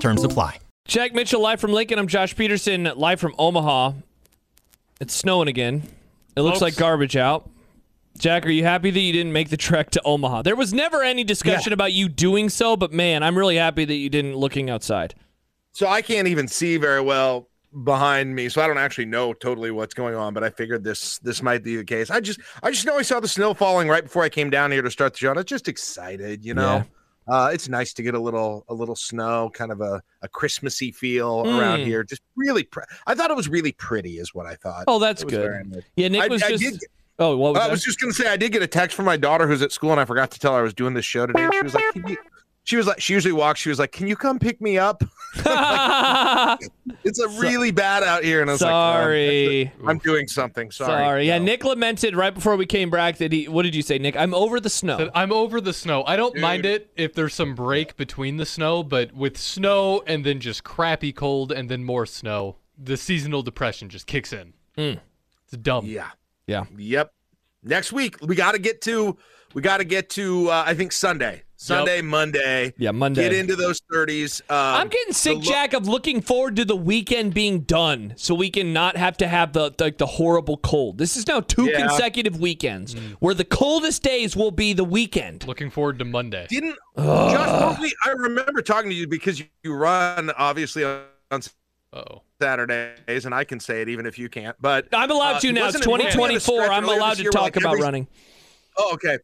Terms apply. Jack Mitchell live from Lincoln. I'm Josh Peterson live from Omaha. It's snowing again. It looks Folks. like garbage out. Jack, are you happy that you didn't make the trek to Omaha? There was never any discussion about you doing so, but man, I'm really happy that you didn't looking outside. So I can't even see very well behind me, so I don't actually know totally what's going on. But I figured this this might be the case. I just I just know I saw the snow falling right before I came down here to start the show. And I was just excited, you know. Uh, it's nice to get a little a little snow, kind of a, a Christmassy feel around Mm. here. Just really, pre- I thought it was really pretty, is what I thought. Oh, that's good. Yeah, Nick I- was I just. did- oh, what was I that? was just gonna say I did get a text from my daughter who's at school, and I forgot to tell her I was doing this show today. She was like, Can you, she was like, she usually walks. She was like, "Can you come pick me up?" It's a really bad out here, and I was Sorry. like, "Oh, "I'm doing something." Sorry. Sorry. Yeah, No. Nick lamented right before we came back that he. What did you say, Nick? I'm over the snow. I'm over the snow. I don't mind it if there's some break between the snow, but with snow and then just crappy cold and then more snow, the seasonal depression just kicks in. It's dumb. Yeah. Yeah. Yep. Next week we got to get to. We got to get to. Uh, I think Sunday. Sunday, Monday. Yeah, Monday. Get into those 30s. Um, I'm getting sick, lo- Jack, of looking forward to the weekend being done, so we can not have to have the like the horrible cold. This is now two Yeah. consecutive weekends where the coldest days will be the weekend. Looking forward to Monday. Didn't Josh Mosley? I remember talking to you because you, you run obviously on, on Oh. Saturdays, and I can say it even if you can't. But I'm allowed uh, to now. It's wasn't it- weren't we on a 2024. I'm allowed this to year where, talk like, about every- running. Oh, okay.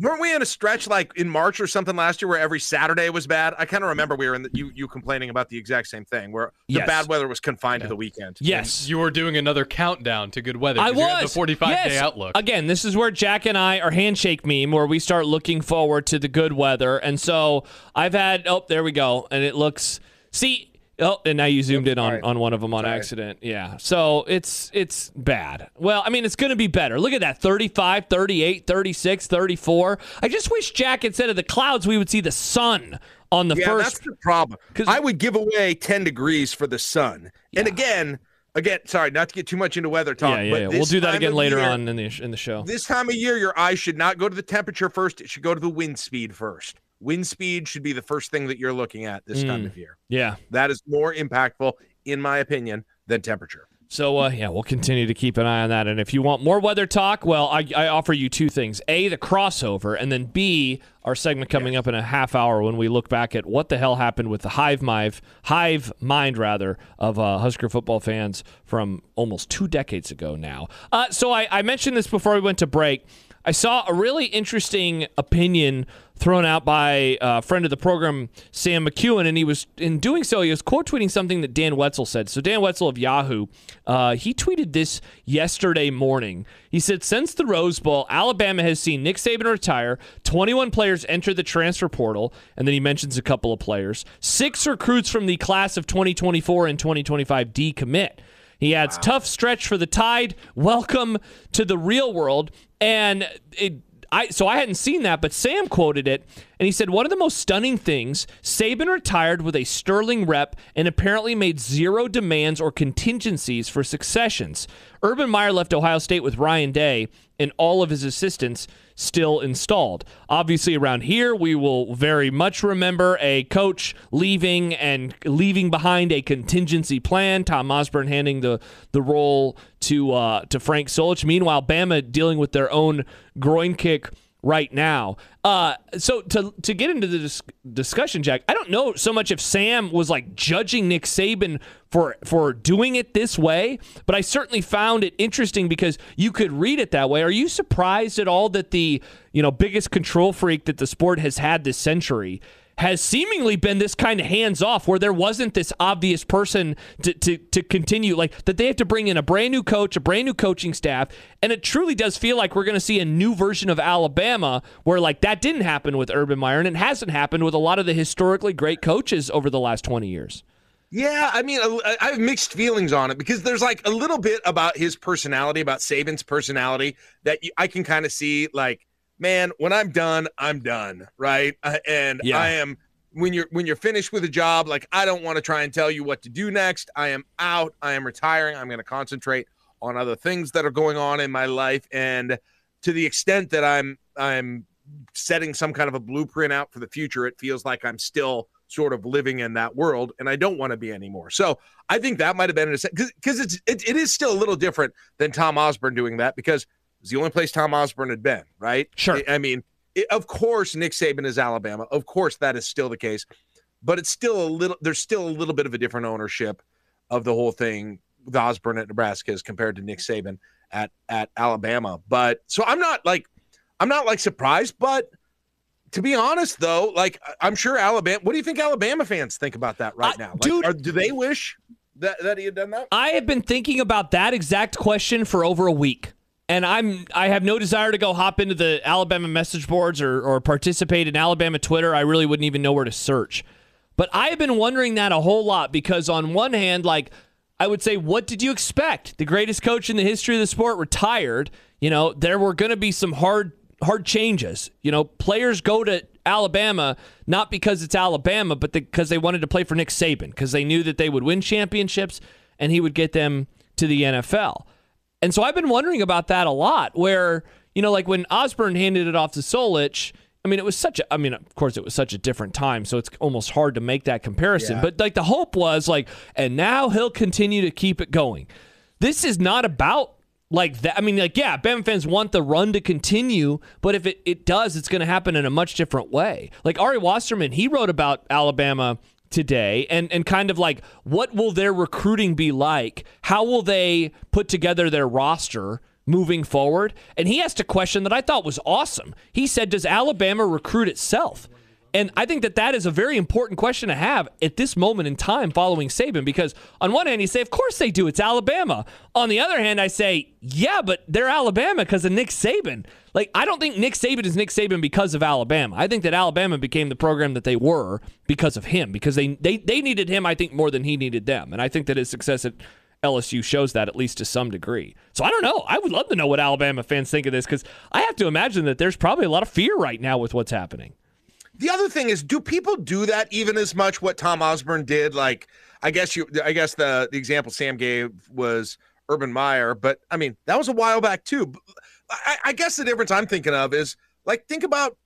Weren't we in a stretch like in March or something last year where every Saturday was bad? I kind of remember we were in the, you you complaining about the exact same thing where the Yes. bad weather was confined to the weekend. Yes. You were doing another countdown to good weather. I 'cause you had was the 45 yes. day outlook. Again, this is where Jack and I are handshake meme, where we start looking forward to the good weather. And so I've had oh, there we go, and it looks see. Oh, and now you zoomed in on, sorry. on one of them on accident. Yeah. So it's it's bad. Well, I mean, it's going to be better. Look at that 35, 38, 36, 34. I just wish Jack instead of the clouds we would see the sun on the Yeah, first that's the problem. 'Cause- I would give away 10 degrees for the sun. And again, again, sorry, not to get too much into weather talk. Yeah, yeah, but yeah. We'll do that again later year- on in the in the show. This time of year, your eyes should not go to the temperature first. It should go to the wind speed first. Wind speed should be the first thing that you're looking at this time Mm. of year. Yeah. That is more impactful, in my opinion, than temperature. So uh, yeah, we'll continue to keep an eye on that. And if you want more weather talk, well, I, I offer you two things: a, the crossover, and then b, our segment coming up in a half hour when we look back at what the hell happened with the hive mind, hive mind rather, of uh, Husker football fans from almost two decades ago now. Uh, so I, I mentioned this before we went to break. I saw a really interesting opinion thrown out by a friend of the program, Sam McKewon, and he was in doing so, he was quote tweeting something that Dan Wetzel said. So Dan Wetzel of Yahoo, uh, he tweeted this yesterday morning. He said, since the Rose Bowl, Alabama has seen Nick Saban retire, 21 players enter the transfer portal, and then he mentions a couple of players. Six recruits from the class of 2024 and 2025 decommit. He adds tough stretch for the Tide. Welcome to the real world. And it I so I hadn't seen that, but Sam quoted it and he said one of the most stunning things, Saban retired with a sterling rep and apparently made zero demands or contingencies for successions. Urban Meyer left Ohio State with Ryan Day and all of his assistants still installed. Obviously, around here, we will very much remember a coach leaving and leaving behind a contingency plan. Tom Osborne handing the the role to uh, to Frank Solich. Meanwhile, Bama dealing with their own groin kick right now. Uh, so to to get into the dis- discussion, Jack, I don't know so much if Sam was like judging Nick Saban for for doing it this way, but I certainly found it interesting because you could read it that way. Are you surprised at all that the you know biggest control freak that the sport has had this century? Has seemingly been this kind of hands off where there wasn't this obvious person to, to, to continue, like that they have to bring in a brand new coach, a brand new coaching staff. And it truly does feel like we're going to see a new version of Alabama where, like, that didn't happen with Urban Meyer and it hasn't happened with a lot of the historically great coaches over the last 20 years. Yeah, I mean, I I have mixed feelings on it because there's like a little bit about his personality, about Saban's personality that I can kind of see. Like, man, when I'm done, I'm done, right? Uh, and Yeah. I am when you're when you're finished with a job. Like, I don't want to try and tell you what to do next. I am out. I am retiring. I'm going to concentrate on other things that are going on in my life, and to the extent that I'm I'm setting some kind of a blueprint out for the future, it feels like I'm still sort of living in that world, and I don't want to be anymore. So I think that might have been because because it's it, it is still a little different than Tom Osborne doing that because it's the only place Tom Osborne had been, right? Sure. I, I mean, it, of course, Nick Saban is Alabama. Of course, that is still the case, but it's still a little. There's still a little bit of a different ownership of the whole thing with Osborne at Nebraska as compared to Nick Saban at at Alabama. But so I'm not like I'm not like surprised, but to be honest though, like I'm sure Alabama. What do you think Alabama fans think about that right now? Like, dude- are, do they wish that that he had done that? I have been thinking about that exact question for over a week. And I'm I have no desire to go hop into the Alabama message boards or, or participate in Alabama Twitter. I really wouldn't even know where to search. But I have been wondering that a whole lot because on one hand, like I would say, what did you expect? The greatest coach in the history of the sport retired. You know, there were going to be some hard hard changes. You know, players go to Alabama not because it's Alabama, but because they wanted to play for Nick Saban because they knew that they would win championships and he would get them to the NFL. And so I've been wondering about that a lot. Where you know, like when Osborne handed it off to Solich. I mean, it was such a. I mean, of course, it was such a different time, so it's almost hard to make that comparison. But like the hope was like, and now he'll continue to keep it going. This is not about like that. I mean, like yeah, Bama fans want the run to continue, but if it, it does, it's going to happen in a much different way. Like Ari Wasserman, he wrote about Alabama today and and kind of like what will their recruiting be like? How will they put together their roster? moving forward. And he asked a question that I thought was awesome. He said, Does Alabama recruit itself? And I think that that is a very important question to have at this moment in time following Saban because on one hand, you say, Of course they do. It's Alabama. On the other hand, I say, Yeah, but they're Alabama because of Nick Saban. Like, I don't think Nick Saban is Nick Saban because of Alabama. I think that Alabama became the program that they were because of him, because they, they, they needed him, I think, more than he needed them. And I think that his success at LSU shows that at least to some degree. So I don't know. I would love to know what Alabama fans think of this because I have to imagine that there's probably a lot of fear right now with what's happening. The other thing is, do people do that even as much? What Tom Osborne did, like I guess you, I guess the the example Sam gave was Urban Meyer, but I mean that was a while back too. I, I guess the difference I'm thinking of is like think about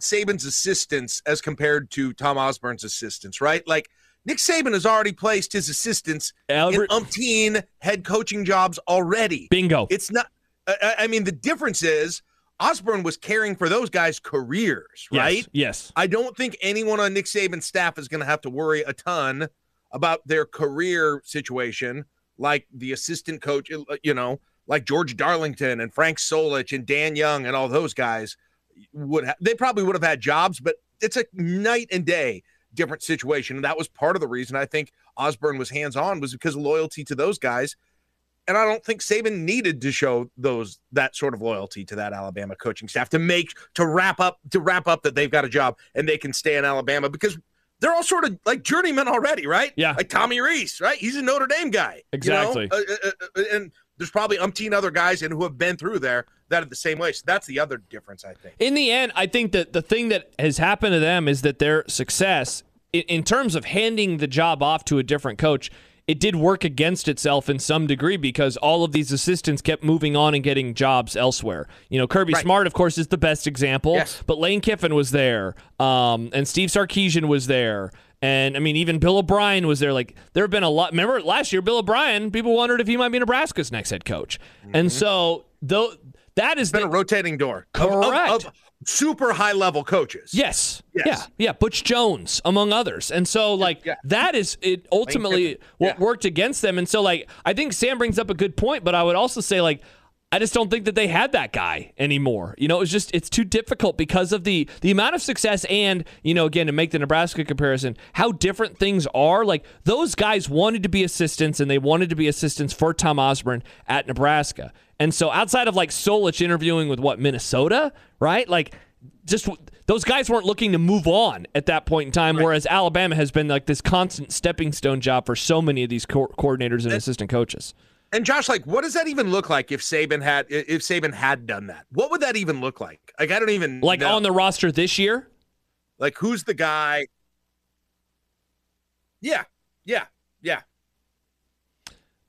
Saban's assistants as compared to Tom Osborne's assistants, right? Like Nick Saban has already placed his assistants Albert- in umpteen head coaching jobs already. Bingo. It's not. I, I mean, the difference is Osborne was caring for those guys' careers, Yes, right? Yes. I don't think anyone on Nick Saban's staff is going to have to worry a ton about their career situation, like the assistant coach, uh, you know, like George Darlington and Frank Solich and Dan Young and all those guys would. Ha- they probably would have had jobs, but it's a night and day different situation, and that was part of the reason I think Osborne was hands on was because of loyalty to those guys. And I don't think Saban needed to show those that sort of loyalty to that Alabama coaching staff to make to wrap up to wrap up that they've got a job and they can stay in Alabama because they're all sort of like journeymen already, right? Yeah. like Tommy Rees, right? He's a Notre Dame guy, you know? Exactly. Uh, uh, uh, and there's probably umpteen other guys and who have been through there that are the same way. So that's the other difference, I think. In the end, I think that the thing that has happened to them is that their success, in terms of handing the job off to a different coach, it did work against itself in some degree because all of these assistants kept moving on and getting jobs elsewhere. You know, Kirby Right. Smart, of course, is the best example. Yes. But Lane Kiffin was there, um, and Steve Sarkisian was there. And I mean, even Bill O'Brien was there. Like, there have been a lot. Remember last year, Bill O'Brien, people wondered if he might be Nebraska's next head coach. And so, though, that is It's been the, a rotating door of- of- Correct. of super high level coaches. Yes. Yes. Yeah. Yeah. Butch Jones, among others. And so, like, Yeah. that is it ultimately what Yeah. worked against them. And so, like, I think Sam brings up a good point, but I would also say, like, I just don't think that they had that guy anymore. You know, it was just it's too difficult because of the the amount of success and, you know, again to make the Nebraska comparison, how different things are. Like those guys wanted to be assistants and they wanted to be assistants for Tom Osborne at Nebraska. And so outside of like Solich interviewing with what Minnesota, right? Like just those guys weren't looking to move on at that point in time. Right. Whereas Alabama has been like this constant stepping stone job for so many of these co- coordinators and, and assistant coaches. And Josh, like, what does that even look like if Saban had if Saban had done that? What would that even look like? Like, I don't even like know. on the roster this year. Like, who's the guy? Yeah, yeah, yeah.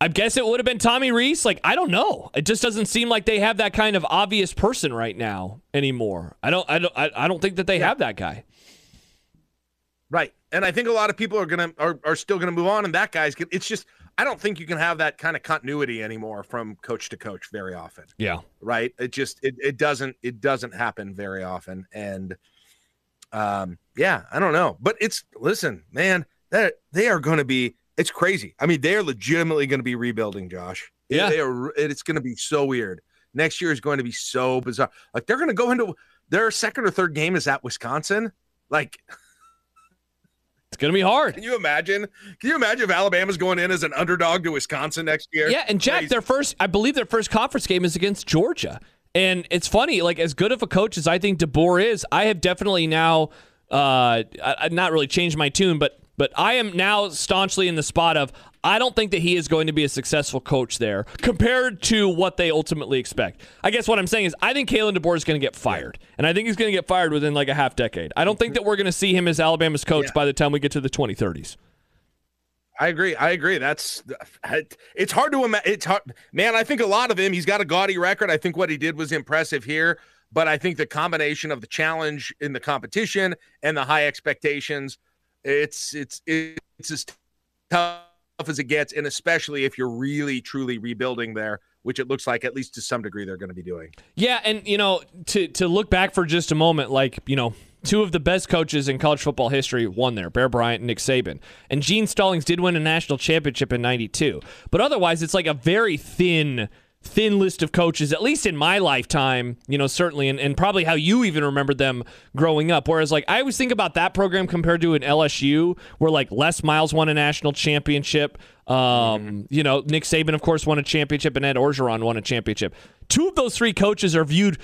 I guess it would have been Tommy Rees. Like, I don't know. It just doesn't seem like they have that kind of obvious person right now anymore. I don't. I don't. I, I don't think that they yeah. have that guy. Right, and I think a lot of people are gonna are, are still gonna move on, and that guy's. It's just I don't think you can have that kind of continuity anymore from coach to coach very often. Yeah. Right. It just it, it doesn't it doesn't happen very often. And um yeah, I don't know. But it's listen, man, that they are gonna be it's crazy. I mean, they are legitimately gonna be rebuilding, Josh. Yeah. They are it's gonna be so weird. Next year is going to be so bizarre. Like they're gonna go into their second or third game is at Wisconsin. Like it's going to be hard. Can you imagine? Can you imagine if Alabama's going in as an underdog to Wisconsin next year? Yeah, and Jack, Crazy. their first, I believe their first conference game is against Georgia. And it's funny, like as good of a coach as I think DeBoer is, I have definitely now uh, I, not really changed my tune, but but I am now staunchly in the spot of I don't think that he is going to be a successful coach there compared to what they ultimately expect. I guess what I'm saying is I think Kalen DeBoer is going to get fired, and I think he's going to get fired within like a half decade. I don't think that we're going to see him as Alabama's coach yeah. by the time we get to the 2030s. I agree. I agree. That's it's hard to imagine. It's hard, man. I think a lot of him. He's got a gaudy record. I think what he did was impressive here, but I think the combination of the challenge in the competition and the high expectations, it's it's it's as tough as it gets, and especially if you're really truly rebuilding there, which it looks like at least to some degree they're going to be doing. Yeah, and you know, to to look back for just a moment, like you know, two of the best coaches in college football history won there, Bear Bryant and Nick Saban. And Gene Stallings did win a national championship in 92. But otherwise, it's like a very thin thin list of coaches, at least in my lifetime, you know, certainly, and, and probably how you even remember them growing up. Whereas, like, I always think about that program compared to an LSU, where like Les Miles won a national championship. Um, mm-hmm. You know, Nick Saban, of course, won a championship, and Ed Orgeron won a championship. Two of those three coaches are viewed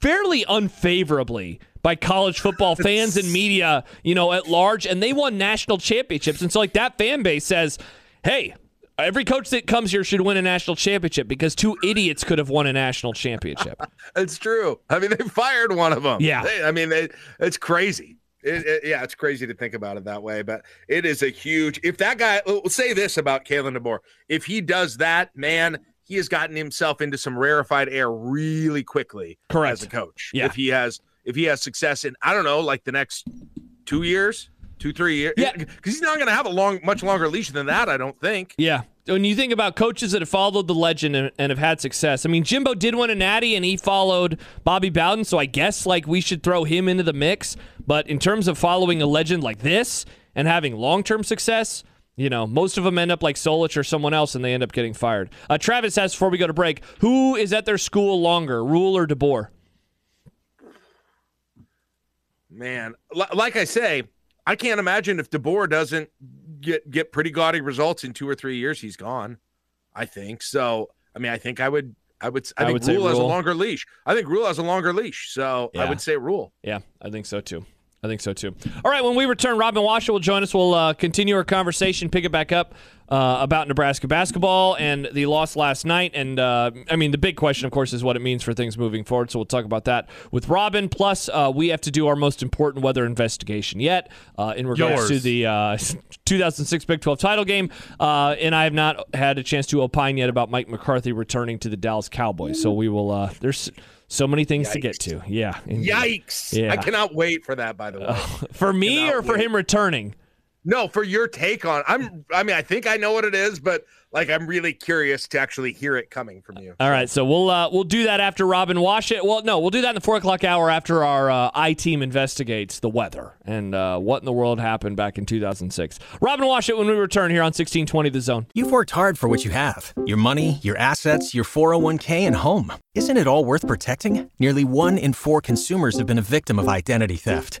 fairly unfavorably by college football fans and media, you know, at large, and they won national championships. And so, like, that fan base says, hey, Every coach that comes here should win a national championship because two idiots could have won a national championship. it's true. I mean, they fired one of them. Yeah. They, I mean, they, it's crazy. It, it, yeah, it's crazy to think about it that way, but it is a huge. If that guy, we'll say this about Kalen DeBoer: if he does that, man, he has gotten himself into some rarefied air really quickly. Correct. As a coach, yeah. If he has, if he has success in, I don't know, like the next two years, two, three years. Yeah, because he's not going to have a long, much longer leash than that. I don't think. Yeah. When you think about coaches that have followed the legend and, and, have had success, I mean, Jimbo did win a natty and he followed Bobby Bowden, so I guess like we should throw him into the mix. But in terms of following a legend like this and having long term success, you know, most of them end up like Solich or someone else, and they end up getting fired. Uh, Travis asks before we go to break, who is at their school longer, Rhule or DeBoer? Man, like I say, I can't imagine if DeBoer doesn't get get pretty gaudy results in two or three years, he's gone. I think so. I mean, I think I would. I would. I, I think would Rhule has a longer leash. I think Rhule has a longer leash. So yeah. I would say Rhule. Yeah, I think so too. I think so too. All right, when we return, Robin Washut will join us. We'll uh, continue our conversation, pick it back up uh, about Nebraska basketball and the loss last night. And uh, I mean, the big question, of course, is what it means for things moving forward. So we'll talk about that with Robin. Plus, uh, we have to do our most important weather investigation yet uh, in regards Yours. to the uh, 2006 Big 12 title game. and I have not had a chance to opine yet about Mike McCarthy returning to the Dallas Cowboys. So we will. there's so many things Yikes. to get to. Yeah. Indeed. Yikes. Yeah. I cannot wait for that, by the way. Uh, for me or for wait. him returning? No, for your take on I'm I mean, I think I know what it is, but like I'm really curious to actually hear it coming from you. All right, so we'll uh, we'll do that after Robin Washut. Well, no, we'll do that in the four o'clock hour after our uh, I team investigates the weather and uh, what in the world happened back in 2006. Robin Washut when we return here on 1620 The Zone. You've worked hard for what you have: your money, your assets, your 401k, and home. Isn't it all worth protecting? Nearly one in four consumers have been a victim of identity theft.